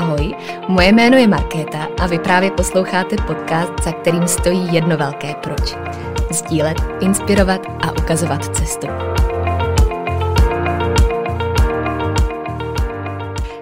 Ahoj, moje jméno je Markéta a vy právě posloucháte podcast, za kterým stojí jedno velké proč. Sdílet, inspirovat a ukazovat cestu.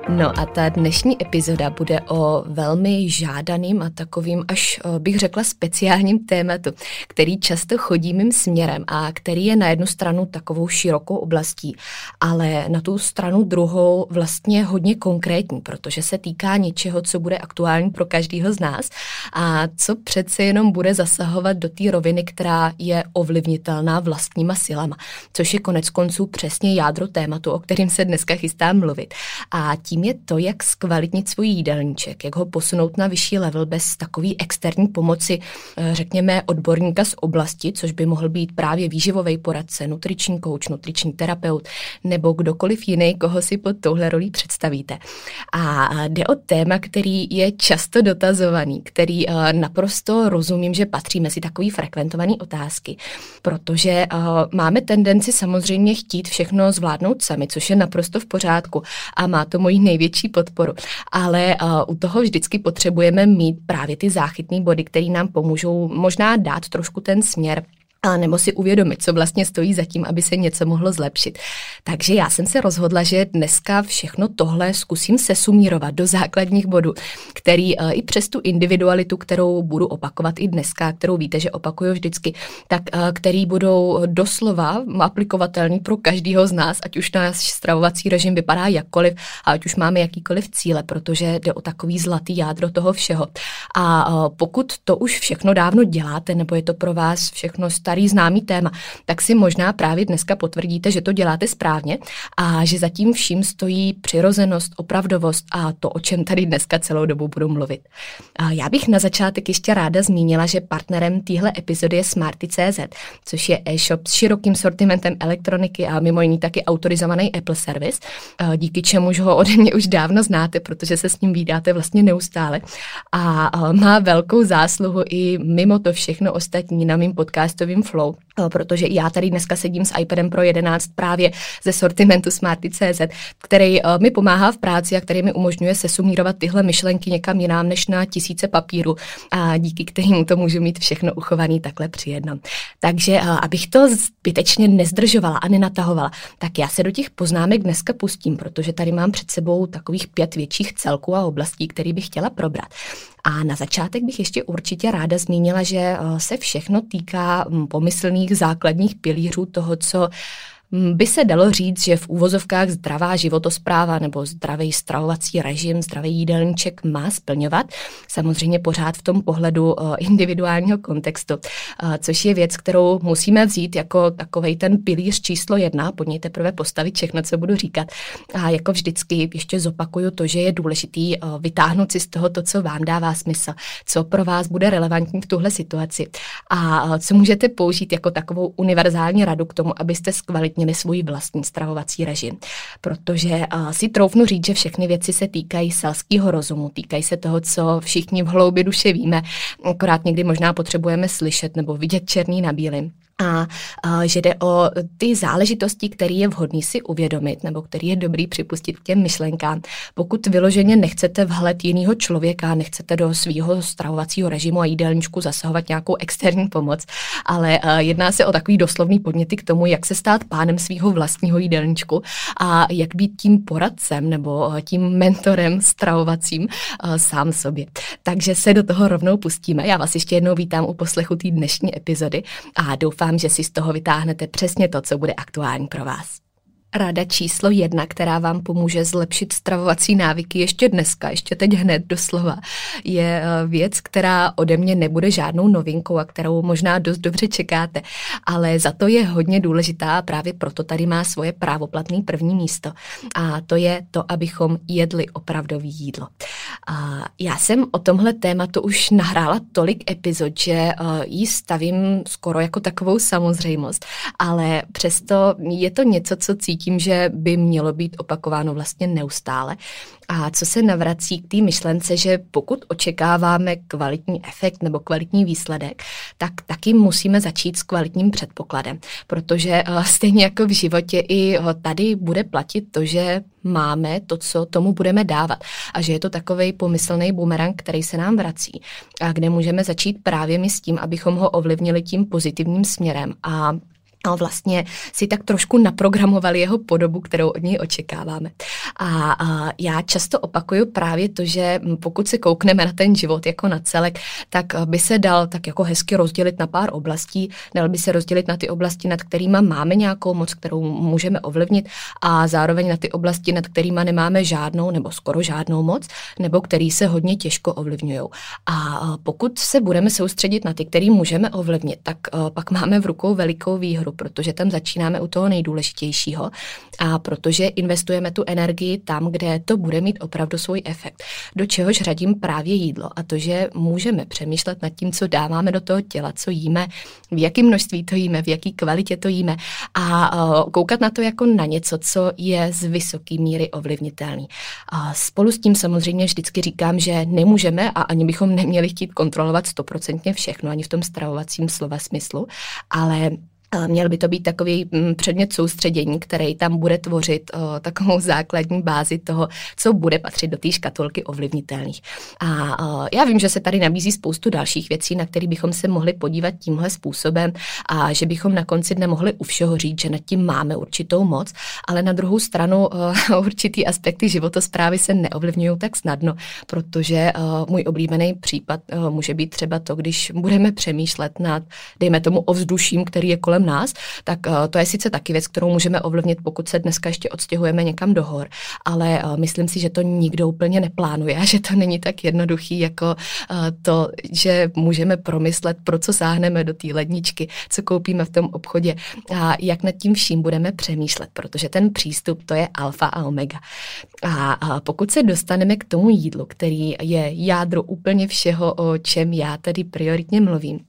No a ta dnešní epizoda bude o velmi žádaným a takovým až bych řekla speciálním tématu, který často chodí mým směrem a který je na jednu stranu takovou širokou oblastí, ale na tu stranu druhou vlastně hodně konkrétní, protože se týká něčeho, co bude aktuální pro každého z nás a co přece jenom bude zasahovat do té roviny, která je ovlivnitelná vlastníma silama, což je konec konců přesně jádro tématu, o kterým se dneska chystám mluvit. A tím je to, jak zkvalitnit svůj jídelníček, jak ho posunout na vyšší level bez takové externí pomoci, eh, řekněme, odborníka z oblasti, což by mohl být právě výživový poradce, nutriční kouč, nutriční terapeut nebo kdokoliv jiný, koho si pod touhle rolí představíte. A jde o téma, který je často dotazovaný, který eh, naprosto rozumím, že patří mezi takový frekventovaný otázky, protože eh, máme tendenci samozřejmě chtít všechno zvládnout sami, což je naprosto v pořádku a má to moji největší podporu. Ale uh, u toho vždycky potřebujeme mít právě ty záchytné body, které nám pomůžou možná dát trošku ten směr a nebo si uvědomit, co vlastně stojí za tím, aby se něco mohlo zlepšit. Takže já jsem se rozhodla, že dneska všechno tohle zkusím sesumírovat do základních bodů, který uh, i přes tu individualitu, kterou budu opakovat i dneska, kterou víte, že opakuju vždycky, tak uh, který budou doslova aplikovatelný pro každého z nás, ať už náš stravovací režim vypadá jakkoliv, a ať už máme jakýkoliv cíle, protože jde o takový zlatý jádro toho všeho. A uh, pokud to už všechno dávno děláte, nebo je to pro vás všechno starý známý téma, tak si možná právě dneska potvrdíte, že to děláte správně a že zatím vším stojí přirozenost, opravdovost a to, o čem tady dneska celou dobu budu mluvit. A já bych na začátek ještě ráda zmínila, že partnerem téhle epizody je Smarty.cz, což je e-shop s širokým sortimentem elektroniky a mimo jiný taky autorizovaný Apple Service, díky čemuž ho ode mě už dávno znáte, protože se s ním vydáte vlastně neustále a má velkou zásluhu i mimo to všechno ostatní na mým podcastovým flow. Protože já tady dneska sedím s iPadem Pro 11 právě ze sortimentu Smarty.cz, který eh, mi pomáhá v práci a který mi umožňuje se sumírovat tyhle myšlenky někam jinam než na tisíce papíru a díky kterým to můžu mít všechno uchovaný takhle při jednom. Takže eh, abych to zbytečně nezdržovala a nenatahovala, tak já se do těch poznámek dneska pustím, protože tady mám před sebou takových pět větších celků a oblastí, které bych chtěla probrat. A na začátek bych ještě určitě ráda zmínila, že se všechno týká hm, pomyslných základních pilířů toho, co by se dalo říct, že v úvozovkách zdravá životospráva nebo zdravý stravovací režim, zdravý jídelníček má splňovat. Samozřejmě pořád v tom pohledu eh, individuálního kontextu, eh, což je věc, kterou musíme vzít jako takovej ten pilíř číslo jedna, pod něj teprve postavit všechno, co budu říkat. A jako vždycky ještě zopakuju to, že je důležitý eh, vytáhnout si z toho to, co vám dává smysl, co pro vás bude relevantní v tuhle situaci a co můžete použít jako takovou univerzální radu k tomu, abyste zkvalitnili uplatnili svůj vlastní stravovací režim. Protože si troufnu říct, že všechny věci se týkají selského rozumu, týkají se toho, co všichni v hloubi duše víme, akorát někdy možná potřebujeme slyšet nebo vidět černý na bílým a, že jde o ty záležitosti, které je vhodný si uvědomit nebo který je dobrý připustit k těm myšlenkám. Pokud vyloženě nechcete vhled jiného člověka, nechcete do svého stravovacího režimu a jídelníčku zasahovat nějakou externí pomoc, ale jedná se o takový doslovný podněty k tomu, jak se stát pánem svého vlastního jídelníčku a jak být tím poradcem nebo tím mentorem stravovacím sám sobě. Takže se do toho rovnou pustíme. Já vás ještě jednou vítám u poslechu té dnešní epizody a doufám, doufám, že si z toho vytáhnete přesně to, co bude aktuální pro vás. Rada číslo jedna, která vám pomůže zlepšit stravovací návyky ještě dneska, ještě teď hned doslova, je eh, věc, která ode mě nebude žádnou novinkou a kterou možná dost dobře čekáte, ale za to je hodně důležitá a právě proto tady má svoje právoplatné první místo. A to je to, abychom jedli opravdový jídlo. A já jsem o tomhle tématu už nahrála tolik epizod, že eh, ji stavím skoro jako takovou samozřejmost, ale přesto je to něco, co cítím cítím, že by mělo být opakováno vlastně neustále. A co se navrací k té myšlence, že pokud očekáváme kvalitní efekt nebo kvalitní výsledek, tak taky musíme začít s kvalitním předpokladem, protože eh, stejně jako v životě i eh, tady bude platit to, že máme to, co tomu budeme dávat. A že je to takový pomyslný bumerang, který se nám vrací. A kde můžeme začít právě my s tím, abychom ho ovlivnili tím pozitivním směrem a a vlastně si tak trošku naprogramovali jeho podobu, kterou od něj očekáváme. A, a já často opakuju právě to, že pokud se koukneme na ten život jako na celek, tak by se dal tak jako hezky rozdělit na pár oblastí, dal by se rozdělit na ty oblasti, nad kterými máme nějakou moc, kterou můžeme ovlivnit a zároveň na ty oblasti, nad kterými nemáme žádnou nebo skoro žádnou moc, nebo který se hodně těžko ovlivňují. A pokud se budeme soustředit na ty, který můžeme ovlivnit, tak pak máme v rukou velikou výhru, protože tam začínáme u toho nejdůležitějšího a protože investujeme tu energii tam, kde to bude mít opravdu svůj efekt. Do čehož řadím právě jídlo a to, že můžeme přemýšlet nad tím, co dáváme do toho těla, co jíme, v jakém množství to jíme, v jaký kvalitě to jíme a koukat na to jako na něco, co je z vysoké míry ovlivnitelný. A spolu s tím samozřejmě vždycky říkám, že nemůžeme a ani bychom neměli chtít kontrolovat stoprocentně všechno, ani v tom stravovacím slova smyslu, ale Měl by to být takový mm, předmět soustředění, který tam bude tvořit o, takovou základní bázi toho, co bude patřit do té škatulky ovlivnitelných. A o, já vím, že se tady nabízí spoustu dalších věcí, na které bychom se mohli podívat tímhle způsobem a že bychom na konci dne mohli u všeho říct, že nad tím máme určitou moc, ale na druhou stranu o, určitý aspekty životosprávy se neovlivňují tak snadno, protože o, můj oblíbený případ o, může být třeba to, když budeme přemýšlet nad, dejme tomu, ovzduším, který je kolem kolem nás, tak uh, to je sice taky věc, kterou můžeme ovlivnit, pokud se dneska ještě odstěhujeme někam do hor, ale uh, myslím si, že to nikdo úplně neplánuje a že to není tak jednoduchý jako uh, to, že můžeme promyslet, pro co sáhneme do té ledničky, co koupíme v tom obchodě a jak nad tím vším budeme přemýšlet, protože ten přístup to je alfa a omega. A pokud se dostaneme k tomu jídlu, který je jádro úplně všeho, o čem já tady prioritně mluvím,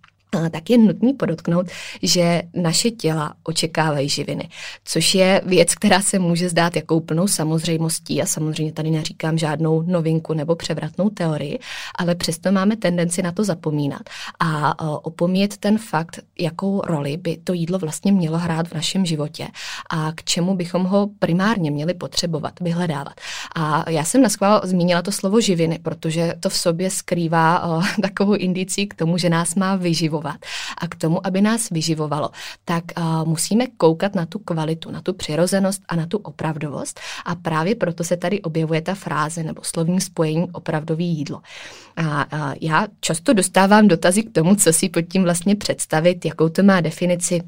tak je nutný podotknout, že naše těla očekávají živiny, což je věc, která se může zdát jako úplnou samozřejmostí a samozřejmě tady neříkám žádnou novinku nebo převratnou teorii, ale přesto máme tendenci na to zapomínat a opomíjet ten fakt, jakou roli by to jídlo vlastně mělo hrát v našem životě a k čemu bychom ho primárně měli potřebovat, vyhledávat. A já jsem na schvál zmínila to slovo živiny, protože to v sobě skrývá takovou indici k tomu, že nás má vyživovat vyživovat. A k tomu, aby nás vyživovalo, tak uh, musíme koukat na tu kvalitu, na tu přirozenost a na tu opravdovost. A právě proto se tady objevuje ta fráze nebo slovní spojení opravdový jídlo. A, a já často dostávám dotazy k tomu, co si pod tím vlastně představit, jakou to má definici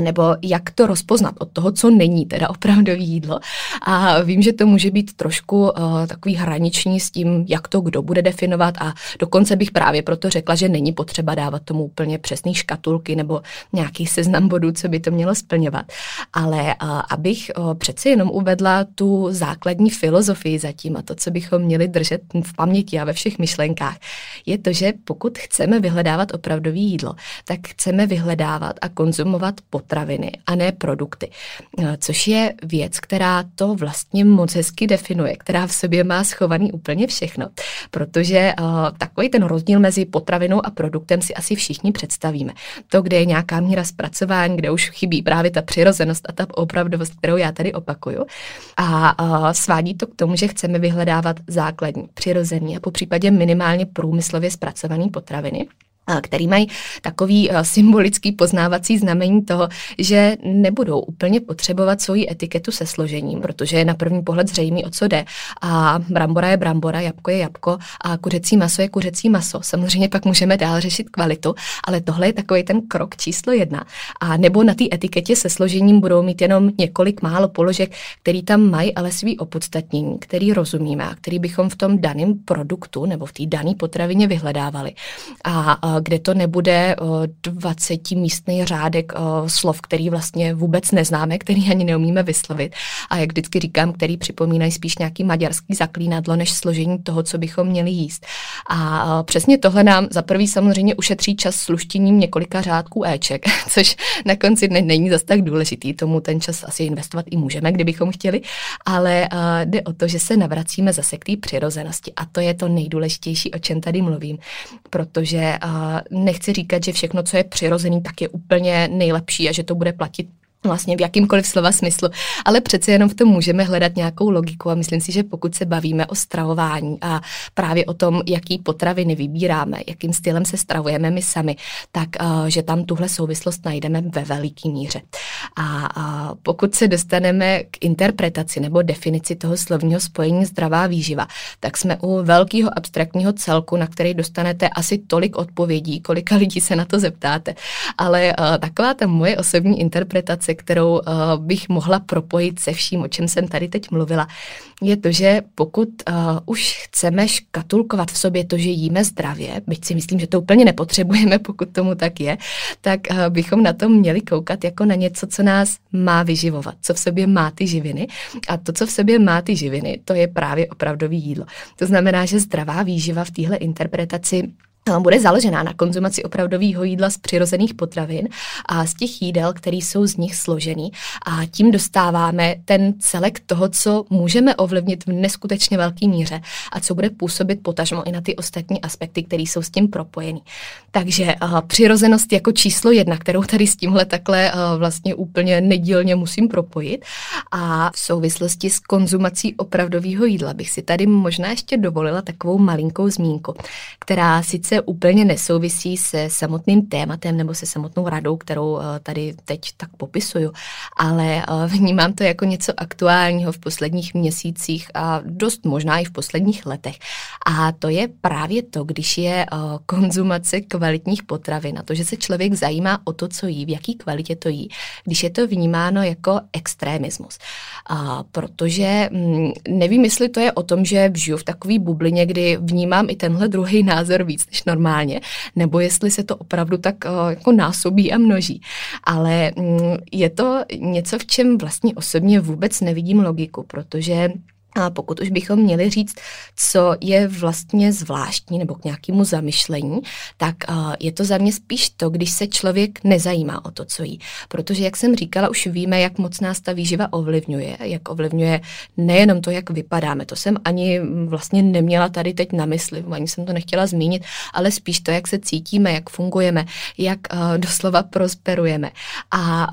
nebo jak to rozpoznat od toho, co není teda opravdový jídlo. A vím, že to může být trošku uh, takový hraniční s tím, jak to kdo bude definovat a dokonce bych právě proto řekla, že není potřeba dávat tomu úplně přesný škatulky nebo nějaký seznam bodů, co by to mělo splňovat. Ale uh, abych uh, přeci jenom uvedla tu základní filozofii zatím a to, co bychom měli držet v paměti a ve všech myšlenkách, je to, že pokud chceme vyhledávat opravdový jídlo, tak chceme vyhledávat a konzumovat potraviny a ne produkty. Eh, což je věc, která to vlastně moc hezky definuje, která v sobě má schovaný úplně všechno. Protože uh, takový ten rozdíl mezi potravinou a produktem si asi všichni představíme. To, kde je nějaká míra zpracování, kde už chybí právě ta přirozenost a ta opravdovost, kterou já tady opakuju. A uh, svádí to k tomu, že chceme vyhledávat základní, přirozený a po případě minimálně průmyslově zpracované potraviny který mají takový symbolický poznávací znamení toho, že nebudou úplně potřebovat svoji etiketu se složením, protože je na první pohled zřejmý, o co jde. A brambora je brambora, jabko je jabko a kuřecí maso je kuřecí maso. Samozřejmě pak můžeme dál řešit kvalitu, ale tohle je takový ten krok číslo jedna. A nebo na té etiketě se složením budou mít jenom několik málo položek, který tam mají ale svý opodstatnění, který rozumíme a který bychom v tom daném produktu nebo v té dané potravině vyhledávali. A kde to nebude 20 místný řádek slov, který vlastně vůbec neznáme, který ani neumíme vyslovit. A jak vždycky říkám, který připomínají spíš nějaký maďarský zaklínadlo, než složení toho, co bychom měli jíst. A přesně tohle nám za prvý samozřejmě ušetří čas sluštěním několika řádků éček, což na konci dne není zas tak důležitý. Tomu ten čas asi investovat i můžeme, kdybychom chtěli, ale jde o to, že se navracíme zase k té přirozenosti. A to je to nejdůležitější, o čem tady mluvím, protože nechci říkat, že všechno, co je přirozený, tak je úplně nejlepší a že to bude platit vlastně v jakýmkoliv slova smyslu, ale přece jenom v tom můžeme hledat nějakou logiku a myslím si, že pokud se bavíme o stravování a právě o tom, jaký potraviny vybíráme, jakým stylem se stravujeme my sami, tak uh, že tam tuhle souvislost najdeme ve veliký míře. A uh, pokud se dostaneme k interpretaci nebo definici toho slovního spojení zdravá výživa, tak jsme u velkého abstraktního celku, na který dostanete asi tolik odpovědí, kolika lidí se na to zeptáte. Ale uh, taková ta moje osobní interpretace, kterou uh, bych mohla propojit se vším, o čem jsem tady teď mluvila, je to, že pokud uh, už chceme škatulkovat v sobě to, že jíme zdravě, byť si myslím, že to úplně nepotřebujeme, pokud tomu tak je, tak uh, bychom na to měli koukat jako na něco, co nás má vyživovat, co v sobě má ty živiny. A to, co v sobě má ty živiny, to je právě opravdový jídlo. To znamená, že zdravá výživa v téhle interpretaci bude založená na konzumaci opravdového jídla z přirozených potravin a z těch jídel, které jsou z nich složený. A tím dostáváme ten celek toho, co můžeme ovlivnit v neskutečně velké míře a co bude působit potažmo i na ty ostatní aspekty, které jsou s tím propojený. Takže uh, přirozenost jako číslo jedna, kterou tady s tímhle takhle uh, vlastně úplně nedílně musím propojit. A v souvislosti s konzumací opravdového jídla bych si tady možná ještě dovolila takovou malinkou zmínku, která sice sice úplně nesouvisí se samotným tématem nebo se samotnou radou, kterou eh, tady teď tak popisuju, ale eh, vnímám to jako něco aktuálního v posledních měsících a dost možná i v posledních letech. A to je právě to, když je eh, konzumace kvalitních potravin a to, že se člověk zajímá o to, co jí, v jaký kvalitě to jí, když je to vnímáno jako extremismus. A protože hm, nevím, jestli to je o tom, že žiju v takové bublině, kdy vnímám i tenhle druhý názor víc než normálně, nebo jestli se to opravdu tak uh, jako násobí a množí. Ale um, je to něco, v čem vlastně osobně vůbec nevidím logiku, protože a pokud už bychom měli říct, co je vlastně zvláštní nebo k nějakému zamyšlení, tak je to za mě spíš to, když se člověk nezajímá o to, co jí. Protože, jak jsem říkala, už víme, jak moc nás ta výživa ovlivňuje, jak ovlivňuje nejenom to, jak vypadáme. To jsem ani vlastně neměla tady teď na mysli, ani jsem to nechtěla zmínit, ale spíš to, jak se cítíme, jak fungujeme, jak doslova prosperujeme. A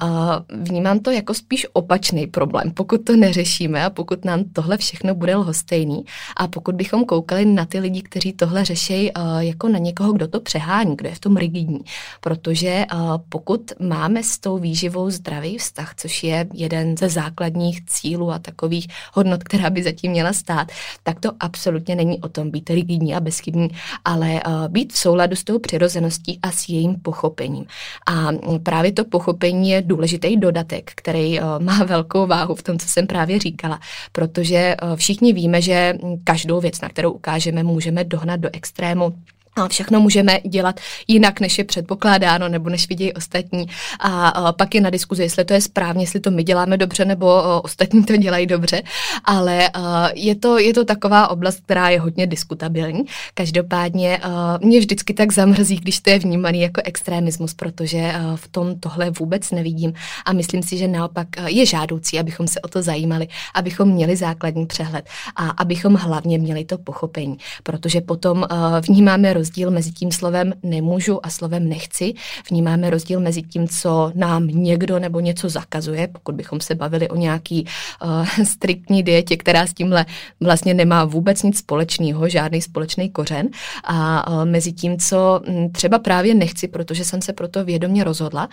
vnímám to jako spíš opačný problém, pokud to neřešíme a pokud nám tohle vše všechno bude lhostejný. A pokud bychom koukali na ty lidi, kteří tohle řeší uh, jako na někoho, kdo to přehání, kdo je v tom rigidní, protože uh, pokud máme s tou výživou zdravý vztah, což je jeden ze základních cílů a takových hodnot, která by zatím měla stát, tak to absolutně není o tom být rigidní a bezchybný, ale uh, být v souladu s tou přirozeností a s jejím pochopením. A právě to pochopení je důležitý dodatek, který má velkou váhu v tom, co jsem právě říkala, protože Eh, všichni víme, že každou věc, na kterou ukážeme, můžeme dohnat do extrému a všechno můžeme dělat jinak, než je předpokládáno, nebo než vidějí ostatní. A, a pak je na diskuzi, jestli to je správně, jestli to my děláme dobře, nebo o, ostatní to dělají dobře. Ale a, je, to, je to taková oblast, která je hodně diskutabilní. Každopádně a, mě vždycky tak zamrzí, když to je vnímaný jako extremismus, protože a, v tom tohle vůbec nevidím. A myslím si, že naopak je žádoucí, abychom se o to zajímali, abychom měli základní přehled a abychom hlavně měli to pochopení, protože potom a, vnímáme rozdíl mezi tím slovem nemůžu a slovem nechci. Vnímáme rozdíl mezi tím, co nám někdo nebo něco zakazuje, pokud bychom se bavili o nějaký uh, striktní dietě, která s tímhle vlastně nemá vůbec nic společného, žádný společný kořen. A uh, mezi tím, co hm, třeba právě nechci, protože jsem se proto vědomě rozhodla,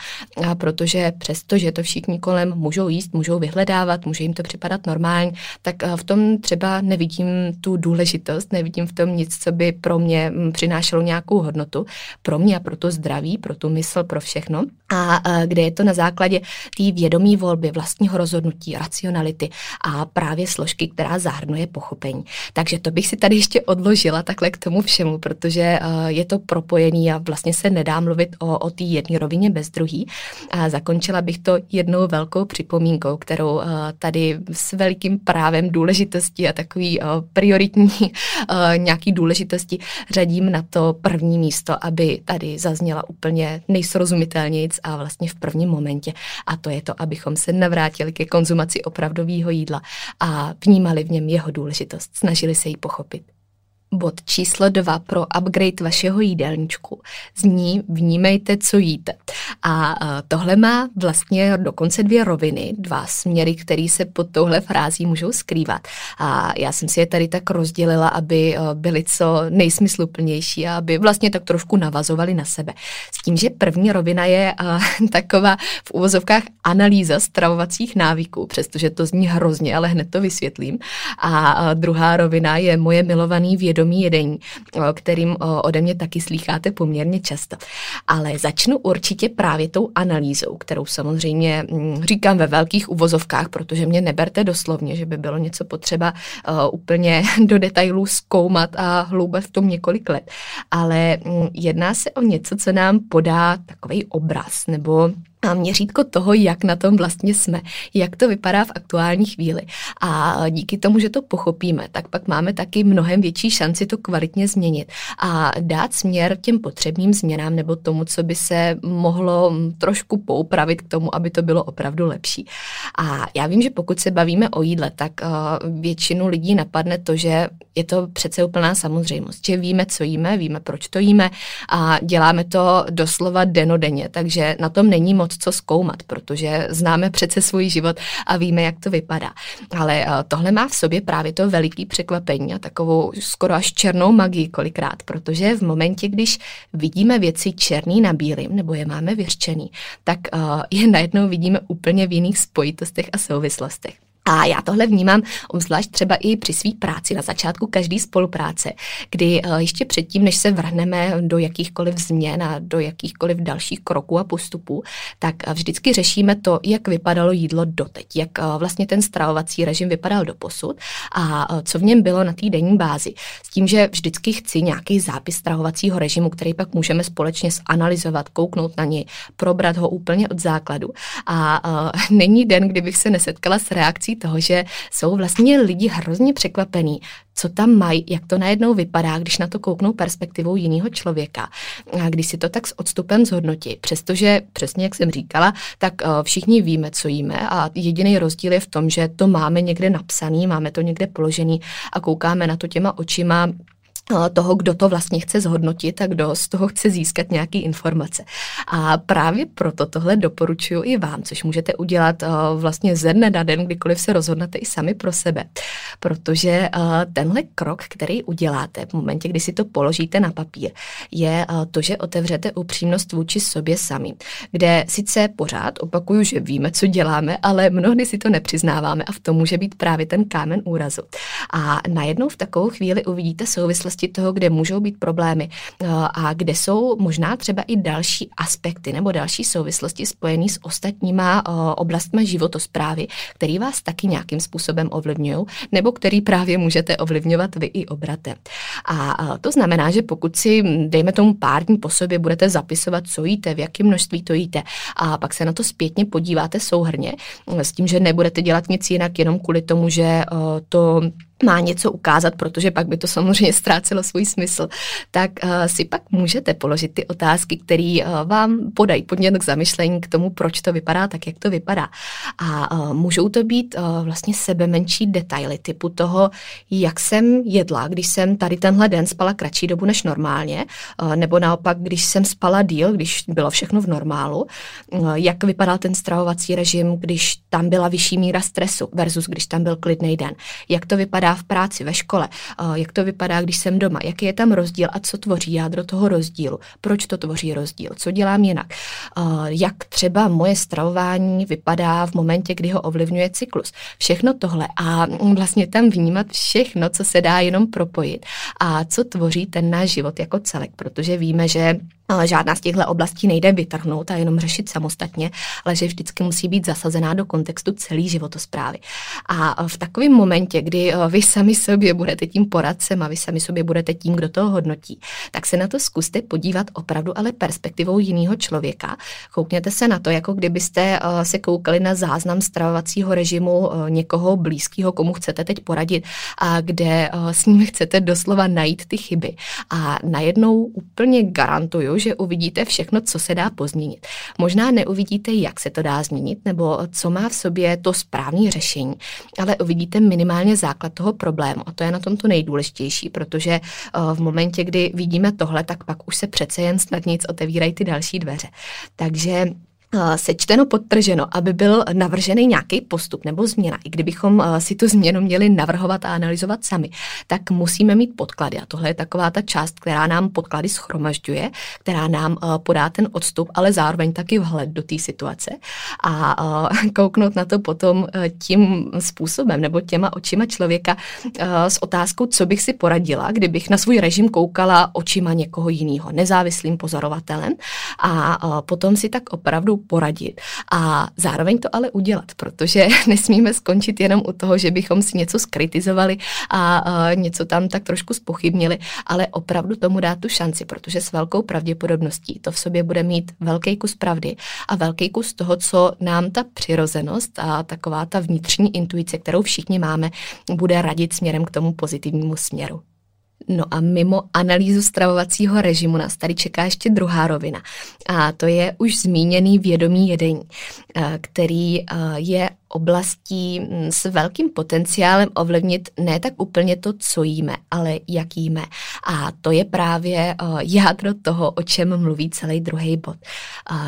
a protože přesto, že to všichni kolem můžou jíst, můžou vyhledávat, může jim to připadat normální, tak uh, v tom třeba nevidím tu důležitost, nevidím v tom nic, co by pro mě hm, přinášelo nějakou hodnotu, pro mě a pro to zdraví, pro tu mysl, pro všechno. A kde je to na základě té vědomí volby, vlastního rozhodnutí, racionality a právě složky, která zahrnuje pochopení. Takže to bych si tady ještě odložila takhle k tomu všemu, protože je to propojený a vlastně se nedá mluvit o, o té jedné rovině bez druhý. A zakončila bych to jednou velkou připomínkou, kterou tady s velikým právem důležitosti a takový prioritní nějaký důležitosti řadím na to první místo, aby tady zazněla úplně nejsrozumitelnějc a vlastně v prvním momentě. A to je to, abychom se navrátili ke konzumaci opravdového jídla a vnímali v něm jeho důležitost, snažili se ji pochopit. Bod číslo dva pro upgrade vašeho jídelníčku zní vnímejte, co jíte. A tohle má vlastně dokonce dvě roviny, dva směry, které se pod touhle frází můžou skrývat. A já jsem si je tady tak rozdělila, aby byly co nejsmysluplnější a aby vlastně tak trošku navazovali na sebe. S tím, že první rovina je taková v uvozovkách analýza stravovacích návyků, přestože to zní hrozně, ale hned to vysvětlím. A druhá rovina je moje milovaný vědomí vědomí jedení, kterým ode mě taky slýcháte poměrně často. Ale začnu určitě právě tou analýzou, kterou samozřejmě mm, říkám ve velkých uvozovkách, protože mě neberte doslovně, že by bylo něco potřeba úplně do detailů zkoumat a hloubat v tom několik let. Ale mm, jedná se o něco, co nám podá takový obraz nebo a měřítko toho, jak na tom vlastně jsme, jak to vypadá v aktuální chvíli. A díky tomu, že to pochopíme, tak pak máme taky mnohem větší šanci to kvalitně změnit a dát směr těm potřebným změnám nebo tomu, co by se mohlo trošku poupravit k tomu, aby to bylo opravdu lepší. A já vím, že pokud se bavíme o jídle, tak většinu lidí napadne to, že je to přece úplná samozřejmost, že víme, co jíme, víme, proč to jíme a děláme to doslova denodenně, takže na tom není moc co zkoumat, protože známe přece svůj život a víme, jak to vypadá. Ale eh, tohle má v sobě právě to veliký překvapení a takovou skoro až černou magii kolikrát, protože v momentě, když vidíme věci černý na bílým nebo je máme vyřčený, tak eh, je najednou vidíme úplně v jiných spojitostech a souvislostech. A já tohle vnímám obzvlášť třeba i při své práci na začátku každé spolupráce, kdy eh, ještě předtím, než se vrhneme do jakýchkoliv změn a do jakýchkoliv dalších kroků a postupů, tak eh, vždycky řešíme to, jak vypadalo jídlo doteď, jak eh, vlastně ten stravovací režim vypadal do posud a co v něm bylo na té denní bázi. S tím, že vždycky chci nějaký zápis stravovacího režimu, který pak můžeme společně zanalizovat, kouknout na něj, probrat ho úplně od základu. A není den, kdybych se nesetkala s reakcí toho, že jsou vlastně lidi hrozně překvapení, co tam mají, jak to najednou vypadá, když na to kouknou perspektivou jiného člověka. A když si to tak s odstupem zhodnotí, přestože přesně jak jsem říkala, tak eh, všichni víme, co jíme a jediný rozdíl je v tom, že to máme někde napsaný, máme to někde položený a koukáme na to těma očima toho, kdo to vlastně chce zhodnotit a kdo z toho chce získat nějaké informace. A právě proto tohle doporučuji i vám, což můžete udělat vlastně ze dne na den, kdykoliv se rozhodnete i sami pro sebe. Protože tenhle krok, který uděláte v momentě, kdy si to položíte na papír, je to, že otevřete upřímnost vůči sobě sami, kde sice pořád opakuju, že víme, co děláme, ale mnohdy si to nepřiznáváme a v tom může být právě ten kámen úrazu. A najednou v takovou chvíli uvidíte souvislost oblasti toho, kde můžou být problémy eh, a kde jsou možná třeba i další aspekty nebo další souvislosti spojené s ostatníma eh, oblastmi životosprávy, který vás taky nějakým způsobem ovlivňují, nebo který právě můžete ovlivňovat vy i obratem. A to znamená, že pokud si, dejme tomu pár dní po sobě, budete zapisovat, co jíte, v jakém množství to jíte, a pak se na to zpětně podíváte souhrně, s tím, že nebudete dělat nic jinak jenom kvůli tomu, že eh, to má něco ukázat, protože pak by to samozřejmě ztrácelo svůj smysl, tak uh, si pak můžete položit ty otázky, které uh, vám podají podnět k zamyšlení k tomu, proč to vypadá tak, jak to vypadá. A uh, můžou to být uh, vlastně sebe menší detaily typu toho, jak jsem jedla, když jsem tady tenhle den spala kratší dobu než normálně, uh, nebo naopak, když jsem spala díl, když bylo všechno v normálu, uh, jak vypadal ten stravovací režim, když tam byla vyšší míra stresu versus když tam byl klidný den. Jak to vypadá vypadá v práci, ve škole, jak to vypadá, když jsem doma, jaký je tam rozdíl a co tvoří jádro toho rozdílu, proč to tvoří rozdíl, co dělám jinak, jak třeba moje stravování vypadá v momentě, kdy ho ovlivňuje cyklus. Všechno tohle a vlastně tam vnímat všechno, co se dá jenom propojit. A co tvoří ten náš život jako celek, protože víme, že Žádná z těchto oblastí nejde vytrhnout a jenom řešit samostatně, ale že vždycky musí být zasazená do kontextu celý životosprávy. A v takovém momentě, kdy vy sami sobě budete tím poradcem a vy sami sobě budete tím, kdo to hodnotí, tak se na to zkuste podívat opravdu ale perspektivou jiného člověka. Koukněte se na to, jako kdybyste se koukali na záznam stravovacího režimu někoho blízkého, komu chcete teď poradit a kde s ním chcete doslova najít ty chyby. A najednou úplně garantuju, že uvidíte všechno, co se dá pozměnit. Možná neuvidíte, jak se to dá změnit, nebo co má v sobě to správné řešení, ale uvidíte minimálně základ toho problému. A to je na tom to nejdůležitější, protože eh, v momentě, kdy vidíme tohle, tak pak už se přece jen snad nic otevírají ty další dveře. Takže sečteno, podtrženo, aby byl navržený nějaký postup nebo změna. I kdybychom si tu změnu měli navrhovat a analyzovat sami, tak musíme mít podklady. A tohle je taková ta část, která nám podklady schromažďuje, která nám podá ten odstup, ale zároveň taky vhled do té situace. A kouknout na to potom tím způsobem nebo těma očima člověka s otázkou, co bych si poradila, kdybych na svůj režim koukala očima někoho jiného, nezávislým pozorovatelem. A potom si tak opravdu poradit a zároveň to ale udělat, protože nesmíme skončit jenom u toho, že bychom si něco skritizovali a, a něco tam tak trošku spochybnili, ale opravdu tomu dát tu šanci, protože s velkou pravděpodobností to v sobě bude mít velký kus pravdy a velký kus toho, co nám ta přirozenost a taková ta vnitřní intuice, kterou všichni máme, bude radit směrem k tomu pozitivnímu směru. No a mimo analýzu stravovacího režimu nás tady čeká ještě druhá rovina. A to je už zmíněný vědomý jedení, eh, který eh, je oblastí mm, s velkým potenciálem ovlivnit ne tak úplně to, co jíme, ale jak jíme. A to je právě eh, jádro toho, o čem mluví celý druhý bod.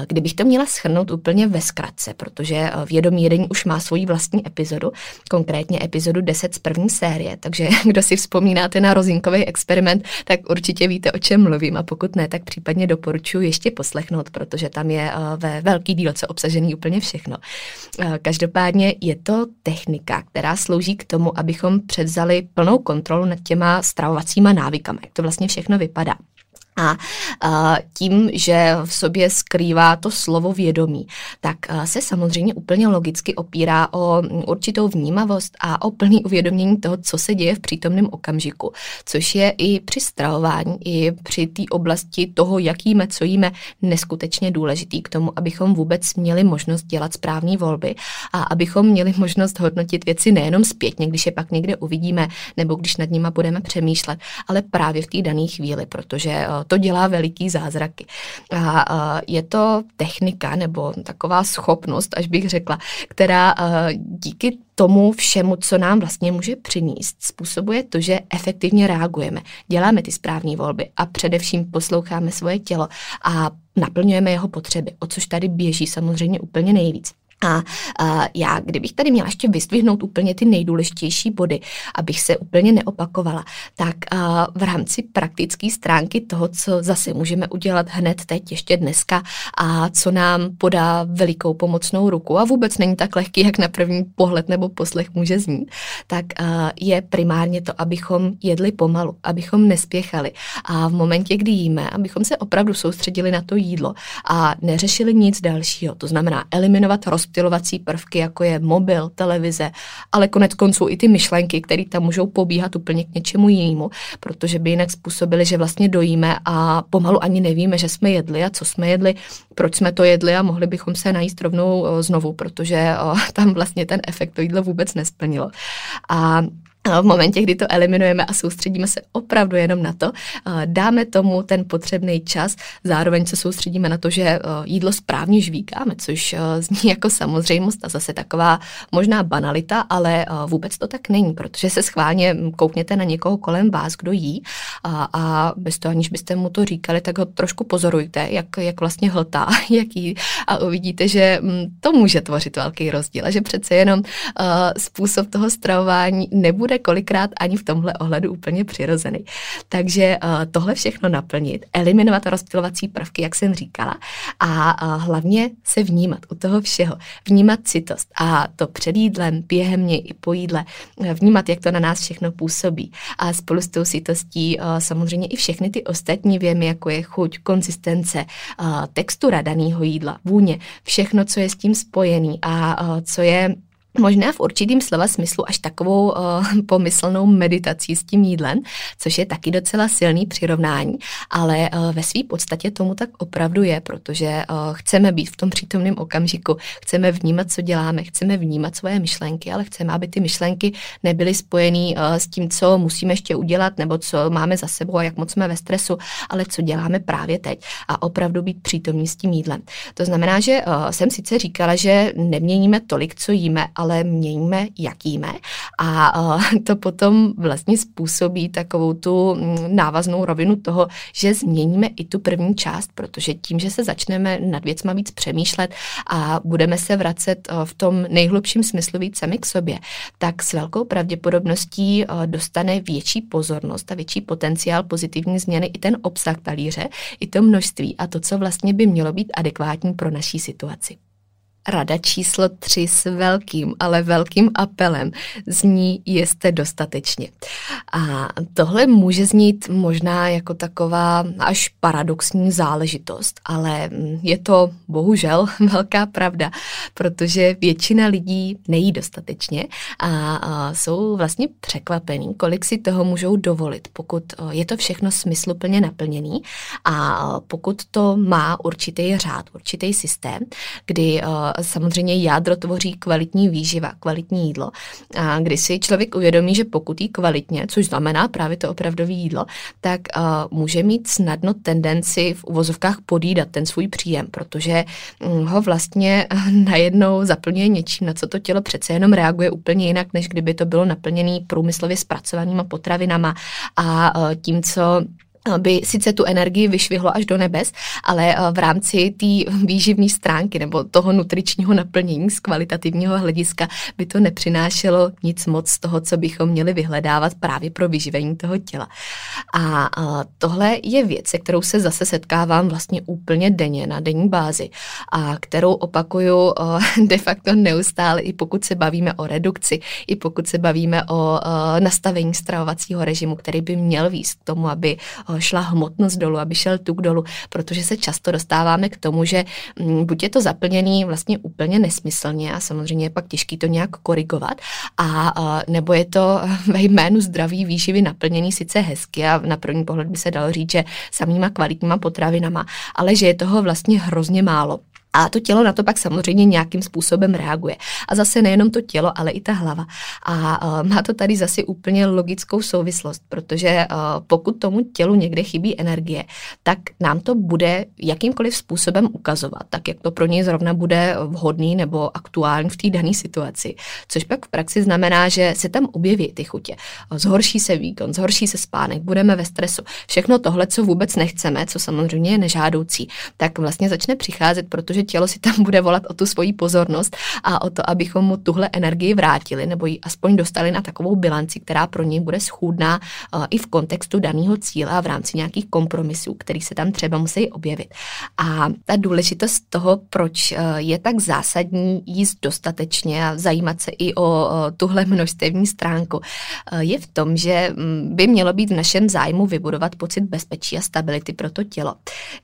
Kdybych to měla schrnout úplně ve zkratce, protože eh, vědomí jedení už má svoji vlastní epizodu, konkrétně epizodu 10 z první série, takže kdo si vzpomínáte na rozinkový experiment, tak určitě víte, o čem mluvím a pokud ne, tak případně doporučuji ještě poslechnout, protože tam je eh, ve velký dílce obsažený úplně všechno. Každopádně Každopádně je to technika, která slouží k tomu, abychom převzali plnou kontrolu nad těma stravovacíma návykami, jak to vlastně všechno vypadá. A, tím, že v sobě skrývá to slovo vědomí, tak se samozřejmě úplně logicky opírá o určitou vnímavost a o plný uvědomění toho, co se děje v přítomném okamžiku, což je i při stravování, i při té oblasti toho, jak jíme, co jíme, neskutečně důležitý k tomu, abychom vůbec měli možnost dělat správné volby a abychom měli možnost hodnotit věci nejenom zpětně, když je pak někde uvidíme, nebo když nad nima budeme přemýšlet, ale právě v té dané chvíli, protože to dělá veliký zázraky. A je to technika nebo taková schopnost, až bych řekla, která díky tomu všemu, co nám vlastně může přinést, způsobuje to, že efektivně reagujeme, děláme ty správné volby a především posloucháme svoje tělo a naplňujeme jeho potřeby, o což tady běží samozřejmě úplně nejvíc. A, a já, kdybych tady měla ještě vystvihnout úplně ty nejdůležitější body, abych se úplně neopakovala, tak a, v rámci praktické stránky toho, co zase můžeme udělat hned teď, ještě dneska, a co nám podá velikou pomocnou ruku a vůbec není tak lehký, jak na první pohled nebo poslech může znít, tak a, je primárně to, abychom jedli pomalu, abychom nespěchali a v momentě, kdy jíme, abychom se opravdu soustředili na to jídlo a neřešili nic dalšího. To znamená eliminovat roz rozptilovací prvky, jako je mobil, televize, ale konec konců i ty myšlenky, které tam můžou pobíhat úplně k něčemu jinému, protože by jinak způsobili, že vlastně dojíme a pomalu ani nevíme, že jsme jedli a co jsme jedli, proč jsme to jedli a mohli bychom se najíst rovnou znovu, protože tam vlastně ten efekt to jídlo vůbec nesplnilo. A v momentě, kdy to eliminujeme a soustředíme se opravdu jenom na to, dáme tomu ten potřebný čas, zároveň se soustředíme na to, že jídlo správně žvíkáme, což zní jako samozřejmost a zase taková možná banalita, ale vůbec to tak není, protože se schválně koukněte na někoho kolem vás, kdo jí a, a bez toho, aniž byste mu to říkali, tak ho trošku pozorujte, jak, jak vlastně hltá, jak jí a uvidíte, že to může tvořit velký rozdíl a že přece jenom způsob toho stravování nebude kolikrát ani v tomhle ohledu úplně přirozený. Takže uh, tohle všechno naplnit, eliminovat rozptilovací prvky, jak jsem říkala, a uh, hlavně se vnímat u toho všeho. Vnímat citost a to před jídlem, během mě i po jídle, vnímat, jak to na nás všechno působí. A spolu s tou citostí samozřejmě i všechny ty ostatní věmy, jako je chuť, konzistence, textura daného jídla, vůně, všechno, co je s tím spojený a co je možná v určitým slova smyslu až takovou uh, pomyslnou meditací s tím jídlem, což je taky docela silný přirovnání, ale uh, ve své podstatě tomu tak opravdu je, protože uh, chceme být v tom přítomném okamžiku, chceme vnímat, co děláme, chceme vnímat svoje myšlenky, ale chceme, aby ty myšlenky nebyly spojené uh, s tím, co musíme ještě udělat, nebo co máme za sebou a jak moc jsme ve stresu, ale co děláme právě teď a opravdu být přítomní s tím jídlem. To znamená, že uh, jsem sice říkala, že neměníme tolik, co jíme, ale měníme, jak jíme. A to potom vlastně způsobí takovou tu mm, návaznou rovinu toho, že změníme i tu první část, protože tím, že se začneme nad věcma víc přemýšlet a budeme se vracet v tom nejhlubším smyslu víc sami k sobě, tak s velkou pravděpodobností dostane větší pozornost a větší potenciál pozitivní změny i ten obsah talíře, i to množství a to, co vlastně by mělo být adekvátní pro naší situaci. Rada číslo tři s velkým, ale velkým apelem zní jeste dostatečně. A tohle může znít možná jako taková až paradoxní záležitost, ale je to bohužel velká pravda, protože většina lidí nejí dostatečně a, a jsou vlastně překvapení, kolik si toho můžou dovolit, pokud je to všechno smysluplně naplněný a pokud to má určitý řád, určitý systém, kdy samozřejmě jádro tvoří kvalitní výživa, kvalitní jídlo. A když si člověk uvědomí, že pokud jí kvalitně, což znamená právě to opravdové jídlo, tak uh, může mít snadno tendenci v uvozovkách podídat ten svůj příjem, protože um, ho vlastně najednou zaplňuje něčím, na co to tělo přece jenom reaguje úplně jinak, než kdyby to bylo naplněné průmyslově zpracovanýma potravinama a uh, tím, co by sice tu energii vyšvihlo až do nebes, ale eh, v rámci té výživné stránky nebo toho nutričního naplnění z kvalitativního hlediska by to nepřinášelo nic moc z toho, co bychom měli vyhledávat právě pro vyživení toho těla. A tohle je věc, se kterou se zase setkávám vlastně úplně denně na denní bázi a kterou opakuju eh, de facto neustále, i pokud se bavíme o redukci, i pokud se bavíme o eh, nastavení stravovacího režimu, který by měl výst k tomu, aby šla hmotnost dolů, aby šel tuk dolů, protože se často dostáváme k tomu, že mm, buď je to zaplněný vlastně úplně nesmyslně a samozřejmě je pak těžký to nějak korigovat, a nebo je to ve jménu zdraví výživy naplněný sice hezky a na první pohled by se dalo říct, že samýma kvalitníma potravinama, ale že je toho vlastně hrozně málo. A to tělo na to pak samozřejmě nějakým způsobem reaguje. A zase nejenom to tělo, ale i ta hlava. A uh, má to tady zase úplně logickou souvislost, protože uh, pokud tomu tělu někde chybí energie, tak nám to bude jakýmkoliv způsobem ukazovat, tak jak to pro něj zrovna bude vhodný nebo aktuální v té dané situaci. Což pak v praxi znamená, že se tam objeví ty chutě. Zhorší se výkon, zhorší se spánek, budeme ve stresu. Všechno tohle, co vůbec nechceme, co samozřejmě je nežádoucí, tak vlastně začne přicházet, protože že tělo si tam bude volat o tu svoji pozornost a o to, abychom mu tuhle energii vrátili nebo ji aspoň dostali na takovou bilanci, která pro něj bude schůdná uh, i v kontextu daného cíle a v rámci nějakých kompromisů, který se tam třeba musí objevit. A ta důležitost toho, proč uh, je tak zásadní jíst dostatečně a zajímat se i o uh, tuhle množstevní stránku, uh, je v tom, že um, by mělo být v našem zájmu vybudovat pocit bezpečí a stability pro to tělo,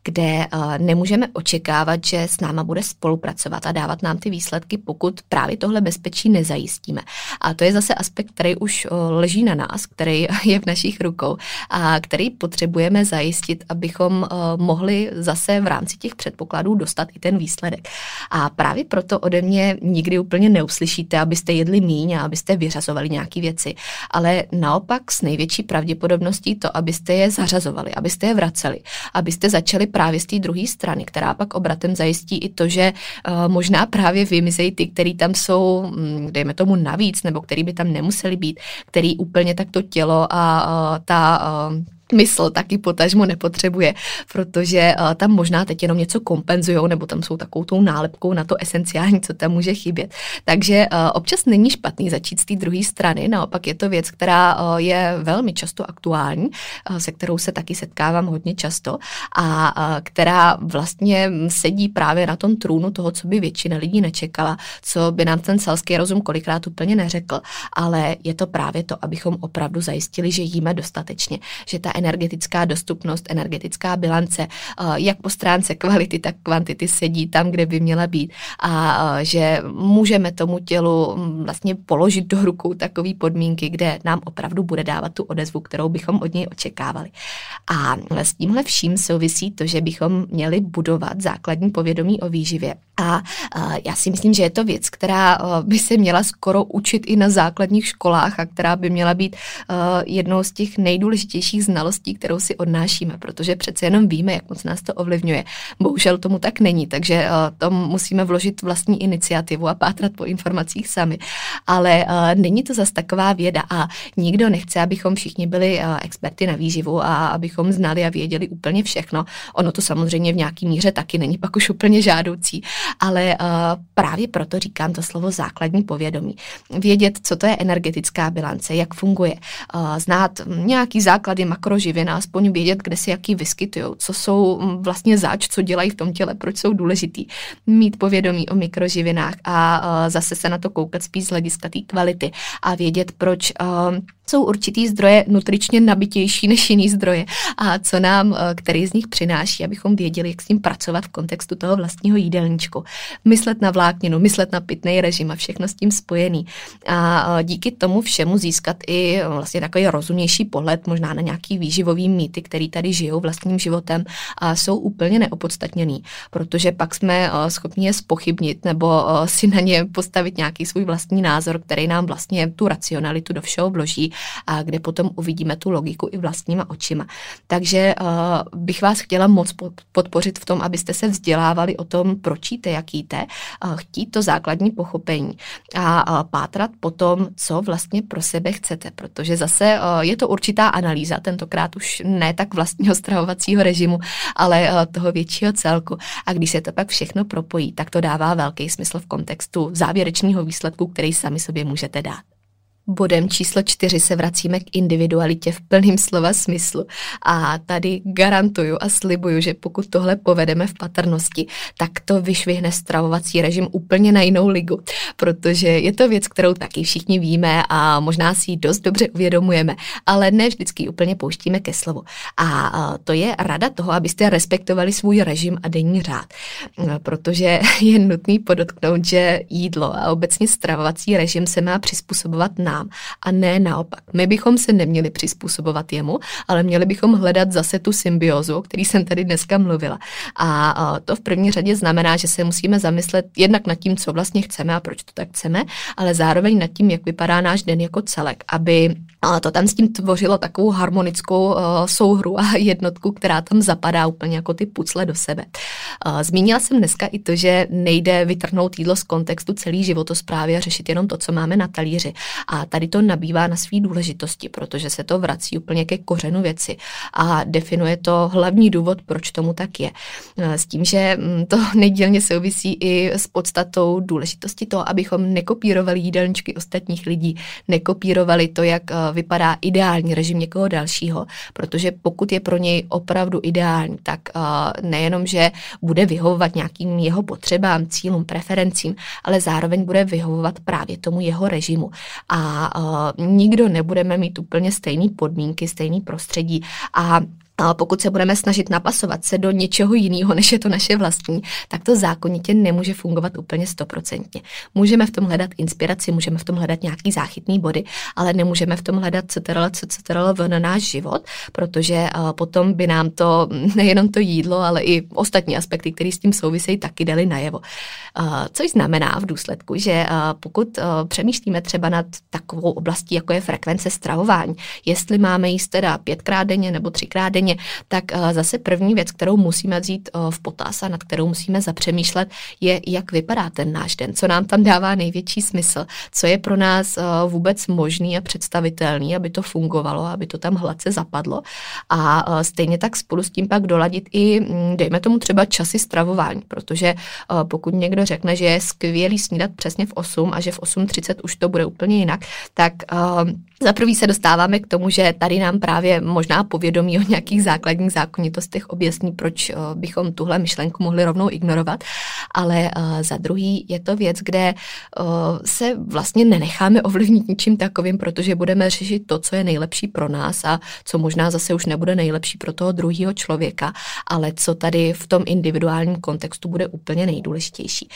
kde nemůžeme očekávat, že s náma bude spolupracovat a dávat nám ty výsledky, pokud právě tohle bezpečí nezajistíme. A to je zase aspekt, který už leží na nás, který je v našich rukou a který potřebujeme zajistit, abychom mohli zase v rámci těch předpokladů dostat i ten výsledek. A právě proto ode mě nikdy úplně neuslyšíte, abyste jedli míň a abyste vyřazovali nějaké věci, ale naopak s největší pravděpodobností to, abyste je zařazovali, abyste je vraceli, abyste začali právě z té druhé strany, která pak obratem zajistí i to, že uh, možná právě vymizejí ty, který tam jsou, hm, dejme tomu navíc, nebo který by tam nemuseli být, který úplně tak to tělo a uh, ta uh, mysl taky potažmo nepotřebuje, protože uh, tam možná teď jenom něco kompenzují, nebo tam jsou takovou tou nálepkou na to esenciální, co tam může chybět. Takže uh, občas není špatný začít z té druhé strany, naopak je to věc, která uh, je velmi často aktuální, se kterou se taky setkávám hodně často a která vlastně sedí právě na tom trůnu toho, co by většina lidí nečekala, co by nám ten selský rozum kolikrát úplně neřekl, ale je to právě to, abychom opravdu zajistili, že jíme dostatečně, že ta energetická dostupnost, energetická bilance, eh, jak po stránce kvality, tak kvantity sedí tam, kde by měla být a eh, že můžeme tomu tělu mm, vlastně položit do rukou takové podmínky, kde nám opravdu bude dávat tu odezvu, kterou bychom od něj očekávali. A s tímhle vším souvisí to, že bychom měli budovat základní povědomí o výživě. A eh, já si myslím, že je to věc, která by se měla skoro učit i na základních školách a která by měla být jednou z těch nejdůležitějších znalostí znalostí, kterou si odnášíme, protože přece jenom víme, jak moc nás to ovlivňuje. Bohužel tomu tak není, takže uh, to musíme vložit vlastní iniciativu a pátrat po informacích sami. Ale uh, není to zas taková věda a nikdo nechce, abychom všichni byli uh, experty na výživu a abychom znali a věděli úplně všechno. Ono to samozřejmě v nějaký míře taky není pak už úplně žádoucí, ale právě proto říkám to slovo základní povědomí. Vědět, co to je energetická bilance, jak funguje, znát nějaký základy makro a aspoň vědět, kde si jaký vyskytují, co jsou mm, vlastně zač, co dělají v tom těle, proč jsou důležitý. Mít povědomí o mikroživinách a zase se na to koukat spíš z hlediska té kvality a vědět, proč jsou určitý zdroje nutričně nabitější než jiný zdroje a co nám, eh, který z nich přináší, abychom věděli, jak s ním pracovat v kontextu toho vlastního jídelníčku. Myslet na vlákninu, myslet na pitný režim a všechno s tím spojený. A eh, díky tomu všemu získat i eh, vlastně takový rozumnější pohled možná na nějaký výživový mýty, který tady žijou vlastním životem a jsou úplně neopodstatněný, protože pak jsme schopni je spochybnit nebo si na ně postavit nějaký svůj vlastní názor, který nám vlastně tu racionalitu do všeho vloží a kde potom uvidíme tu logiku i vlastníma očima. Takže uh, bych vás chtěla moc podpořit v tom, abyste se vzdělávali o tom, proč jíte, jak jíte, uh, chtít to základní pochopení a uh, pátrat potom, co vlastně pro sebe chcete, protože zase uh, je to určitá analýza, tentokrát už ne tak vlastního stravovacího režimu, ale uh, toho většího celku. A když se to pak všechno propojí, tak to dává velký smysl v kontextu závěrečného výsledku, který sami sobě můžete dát. Bodem číslo čtyři se vracíme k individualitě v plném slova smyslu. A tady garantuju a slibuju, že pokud tohle povedeme v patrnosti, tak to vyšvihne stravovací režim úplně na jinou ligu, protože je to věc, kterou taky všichni víme a možná si ji dost dobře uvědomujeme, ale ne vždycky úplně pouštíme ke slovu. A to je rada toho, abyste respektovali svůj režim a denní řád, protože je nutný podotknout, že jídlo a obecně stravovací režim se má přizpůsobovat nám nám a ne naopak. My bychom se neměli přizpůsobovat jemu, ale měli bychom hledat zase tu symbiozu, o který jsem tady dneska mluvila. A to v první řadě znamená, že se musíme zamyslet jednak nad tím, co vlastně chceme a proč to tak chceme, ale zároveň nad tím, jak vypadá náš den jako celek, aby to tam s tím tvořilo takovou harmonickou uh, souhru a jednotku, která tam zapadá úplně jako ty pucle do sebe. Zmínila jsem dneska i to, že nejde vytrhnout jídlo z kontextu celý životosprávy a řešit jenom to, co máme na talíři. A tady to nabývá na své důležitosti, protože se to vrací úplně ke kořenu věci a definuje to hlavní důvod, proč tomu tak je. Uh, s tím, že mm, to nedělně souvisí i s podstatou důležitosti toho, abychom nekopírovali jídelníčky ostatních lidí, nekopírovali to, jak vypadá ideální režim někoho dalšího, protože pokud je pro něj opravdu ideální, tak nejenom, že bude vyhovovat nějakým jeho potřebám, cílům, preferencím, ale zároveň bude vyhovovat právě tomu jeho režimu. A nikdo nebudeme mít úplně stejné podmínky, stejný prostředí. A a pokud se budeme snažit napasovat se do něčeho jiného, než je to naše vlastní, tak to zákonitě nemůže fungovat úplně stoprocentně. Můžeme v tom hledat inspiraci, můžeme v tom hledat nějaký záchytný body, ale nemůžeme v tom hledat CTRL, CTRL v na náš život, protože potom by nám to nejenom to jídlo, ale i ostatní aspekty, které s tím souvisejí, taky dali najevo. Což znamená v důsledku, že pokud přemýšlíme třeba nad takovou oblastí, jako je frekvence stravování, jestli máme jíst teda pětkrát denně nebo třikrát denně, denně, tak eh, zase první věc, kterou musíme vzít eh, v potaz a nad kterou musíme zapřemýšlet, je, jak vypadá ten náš den, co nám tam dává největší smysl, co je pro nás eh, vůbec možný a představitelný, aby to fungovalo, aby to tam hladce zapadlo. A stejně tak spolu s tím pak doladit i, mm, dejme tomu třeba časy stravování, protože pokud někdo řekne, že je skvělý snídat přesně v 8 a že v 8.30 už to bude úplně jinak, tak za prvý se dostáváme k tomu, že tady nám právě možná povědomí o nějakých základních zákonitostech objasní, proč eh, bychom tuhle myšlenku mohli rovnou ignorovat, ale eh, za druhý je to věc, kde eh, se vlastně nenecháme ovlivnit ničím takovým, protože budeme řešit to, co je nejlepší pro nás a co možná zase už nebude nejlepší pro toho druhého člověka, ale co tady v tom individuálním kontextu bude úplně nejdůležitější.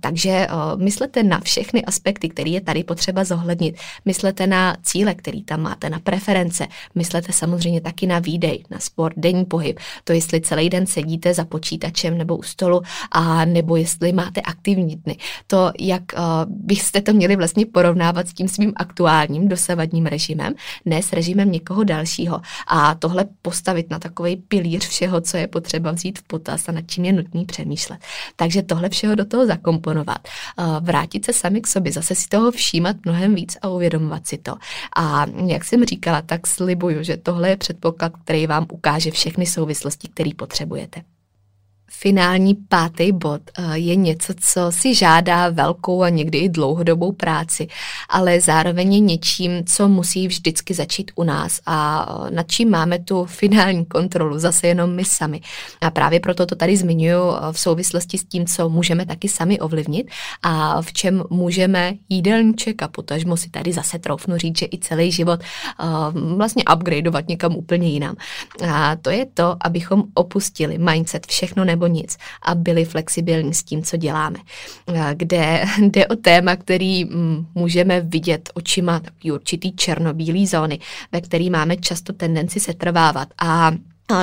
Takže myslete na všechny aspekty, které je tady potřeba zohlednit. Myslete na cíle, který tam máte, na preference. Myslete samozřejmě taky na výdej, na sport, denní pohyb. To, jestli celý den sedíte za počítačem nebo u stolu, a nebo jestli máte aktivní dny. To, jak uh, byste to měli vlastně porovnávat s tím svým aktuálním dosavadním režimem, ne s režimem někoho dalšího. A tohle postavit na takový pilíř všeho, co je potřeba vzít v potaz a nad čím je nutný přemýšlet. Takže tohle všeho do toho zakomponovat. Uh, vrátit se sami k sobě, zase si toho všímat mnohem víc a uvědomovat si to. A jak jsem říkala, tak slibuju, že tohle je předpoklad, který vám ukáže všechny souvislosti, které potřebujete finální pátý bod eh, je něco, co si žádá velkou a někdy i dlouhodobou práci, ale zároveň je něčím, co musí vždycky začít u nás a eh, nad čím máme tu finální kontrolu, zase jenom my sami. A právě proto to tady zmiňuji eh, v souvislosti s tím, co můžeme taky sami ovlivnit a v čem můžeme jídelníček a potažmo si tady zase troufnu říct, že i celý život vlastně upgradeovat někam úplně jinam. A to je to, abychom opustili mindset všechno nebo nic a byli flexibilní s tím, co děláme. Kde jde o téma, který mm, můžeme vidět očima takový určitý černobílý zóny, ve který máme často tendenci se trvávat a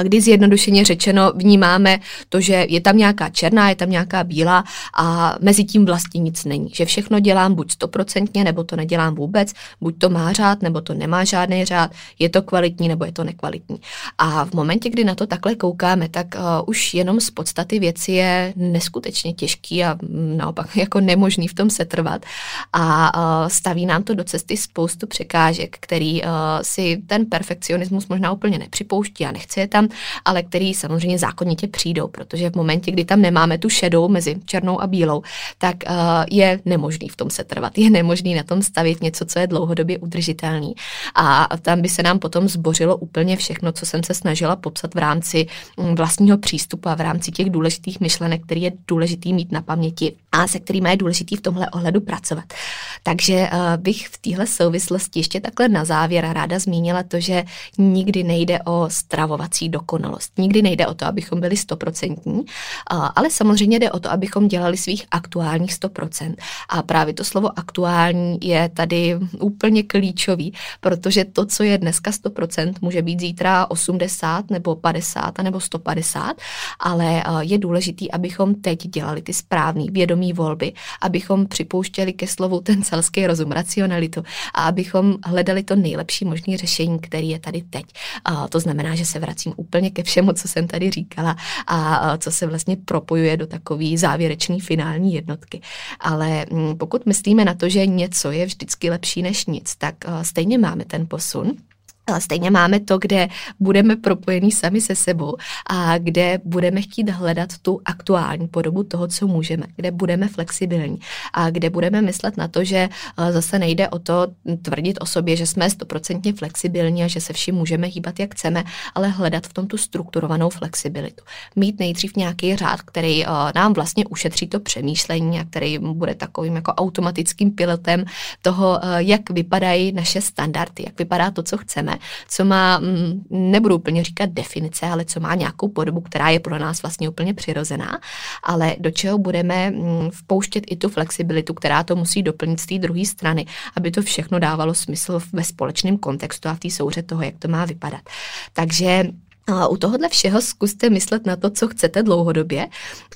kdy zjednodušeně řečeno vnímáme to, že je tam nějaká černá, je tam nějaká bílá a mezi tím vlastně nic není. Že všechno dělám buď stoprocentně, nebo to nedělám vůbec, buď to má řád, nebo to nemá žádný řád, je to kvalitní, nebo je to nekvalitní. A v momentě, kdy na to takhle koukáme, tak uh, už jenom z podstaty věci je neskutečně těžký a naopak jako nemožný v tom setrvat. A uh, staví nám to do cesty spoustu překážek, který uh, si ten perfekcionismus možná úplně nepřipouští a nechce je tam, ale který samozřejmě zákonitě přijdou, protože v momentě, kdy tam nemáme tu šedou mezi černou a bílou, tak uh, je nemožný v tom se trvat, je nemožný na tom stavit něco, co je dlouhodobě udržitelný. A tam by se nám potom zbořilo úplně všechno, co jsem se snažila popsat v rámci mm, vlastního přístupu a v rámci těch důležitých myšlenek, který je důležitý mít na paměti a se kterými je důležitý v tomhle ohledu pracovat. Takže uh, bych v téhle souvislosti ještě takhle na závěr ráda zmínila to, že nikdy nejde o stravovací dosahující dokonalost. Nikdy nejde o to, abychom byli stoprocentní, ale samozřejmě jde o to, abychom dělali svých aktuálních 100%. A právě to slovo aktuální je tady úplně klíčový, protože to, co je dneska 100%, může být zítra 80 nebo 50 nebo 150, ale je důležitý, abychom teď dělali ty správné vědomí volby, abychom připouštěli ke slovu ten celský rozum, racionalitu a abychom hledali to nejlepší možné řešení, který je tady teď. To znamená, že se vracím vracím úplně ke všemu, co jsem tady říkala a co se vlastně propojuje do takové závěrečné finální jednotky. Ale mm, pokud myslíme na to, že něco je vždycky lepší než nic, tak stejně máme ten posun ale stejně máme to, kde budeme propojení sami se sebou a kde budeme chtít hledat tu aktuální podobu toho, co můžeme, kde budeme flexibilní a kde budeme myslet na to, že eh, zase nejde o to tvrdit o sobě, že jsme stoprocentně flexibilní a že se vším můžeme hýbat, jak chceme, ale hledat v tom tu strukturovanou flexibilitu. Mít nejdřív nějaký řád, který eh, nám vlastně ušetří to přemýšlení a který bude takovým jako automatickým pilotem toho, eh, jak vypadají naše standardy, jak vypadá to, co chceme co má, mm, nebudu úplně říkat definice, ale co má nějakou podobu, která je pro nás vlastně úplně přirozená, ale do čeho budeme mm, vpouštět i tu flexibilitu, která to musí doplnit z té druhé strany, aby to všechno dávalo smysl ve společném kontextu a v té souře toho, jak to má vypadat. Takže a u tohohle všeho zkuste myslet na to, co chcete dlouhodobě,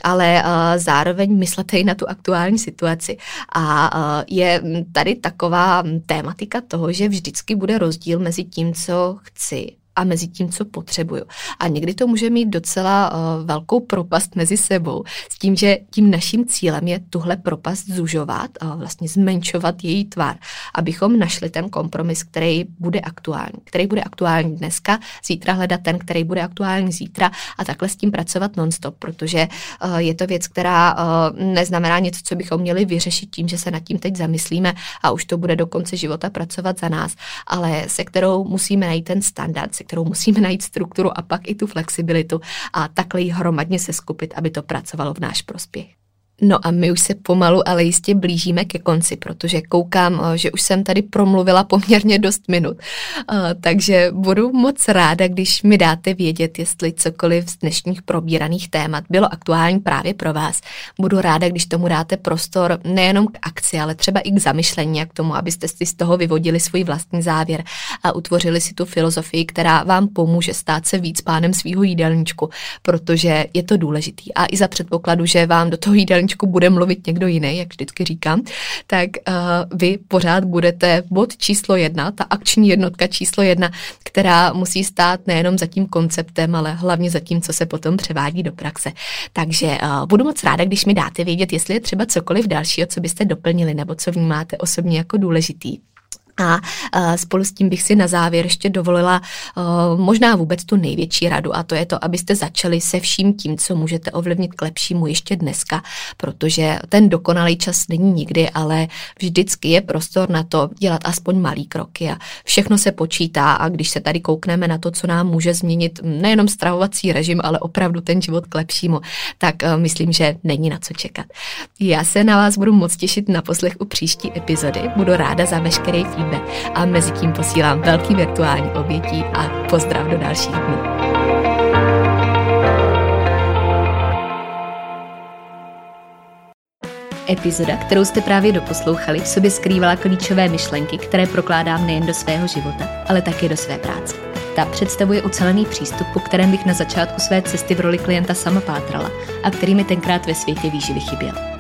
ale zároveň myslete i na tu aktuální situaci. A je tady taková tématika toho, že vždycky bude rozdíl mezi tím, co chci a mezi tím, co potřebuju. A někdy to může mít docela uh, velkou propast mezi sebou, s tím, že tím naším cílem je tuhle propast zužovat, uh, vlastně zmenšovat její tvar, abychom našli ten kompromis, který bude aktuální. Který bude aktuální dneska, zítra hledat ten, který bude aktuální zítra a takhle s tím pracovat nonstop, protože uh, je to věc, která uh, neznamená něco, co bychom měli vyřešit tím, že se nad tím teď zamyslíme a už to bude do konce života pracovat za nás, ale se kterou musíme najít ten standard, se kterou musíme najít strukturu a pak i tu flexibilitu a takhle ji hromadně se skupit, aby to pracovalo v náš prospěch. No a my už se pomalu, ale jistě blížíme ke konci, protože koukám, eh, že už jsem tady promluvila poměrně dost minut. Eh, takže budu moc ráda, když mi dáte vědět, jestli cokoliv z dnešních probíraných témat bylo aktuální právě pro vás. Budu ráda, když tomu dáte prostor nejenom k akci, ale třeba i k zamyšlení a k tomu, abyste si z toho vyvodili svůj vlastní závěr a utvořili si tu filozofii, která vám pomůže stát se víc pánem svého jídelníčku, protože je to důležitý. A i za předpokladu, že vám do toho jídelníčku jídelníčku bude mluvit někdo jiný, jak vždycky říkám, tak uh, vy pořád budete bod číslo jedna, ta akční jednotka číslo jedna, která musí stát nejenom za tím konceptem, ale hlavně za tím, co se potom převádí do praxe. Takže uh, budu moc ráda, když mi dáte vědět, jestli je třeba cokoliv dalšího, co byste doplnili nebo co vnímáte osobně jako důležitý. A spolu s tím bych si na závěr ještě dovolila možná vůbec tu největší radu a to je to, abyste začali se vším tím, co můžete ovlivnit k lepšímu ještě dneska, protože ten dokonalý čas není nikdy, ale vždycky je prostor na to dělat aspoň malý kroky a všechno se počítá a když se tady koukneme na to, co nám může změnit nejenom stravovací režim, ale opravdu ten život k lepšímu, tak myslím, že není na co čekat. Já se na vás budu moc těšit na poslech u příští epizody. Budu ráda za veškerý a mezi tím posílám velký virtuální obětí a pozdrav do dalších dnů. Epizoda, kterou jste právě doposlouchali, v sobě skrývala klíčové myšlenky, které prokládám nejen do svého života, ale také do své práce. Ta představuje ucelený přístup, po kterém bych na začátku své cesty v roli klienta sama pátrala a který mi tenkrát ve světě výživy chyběl.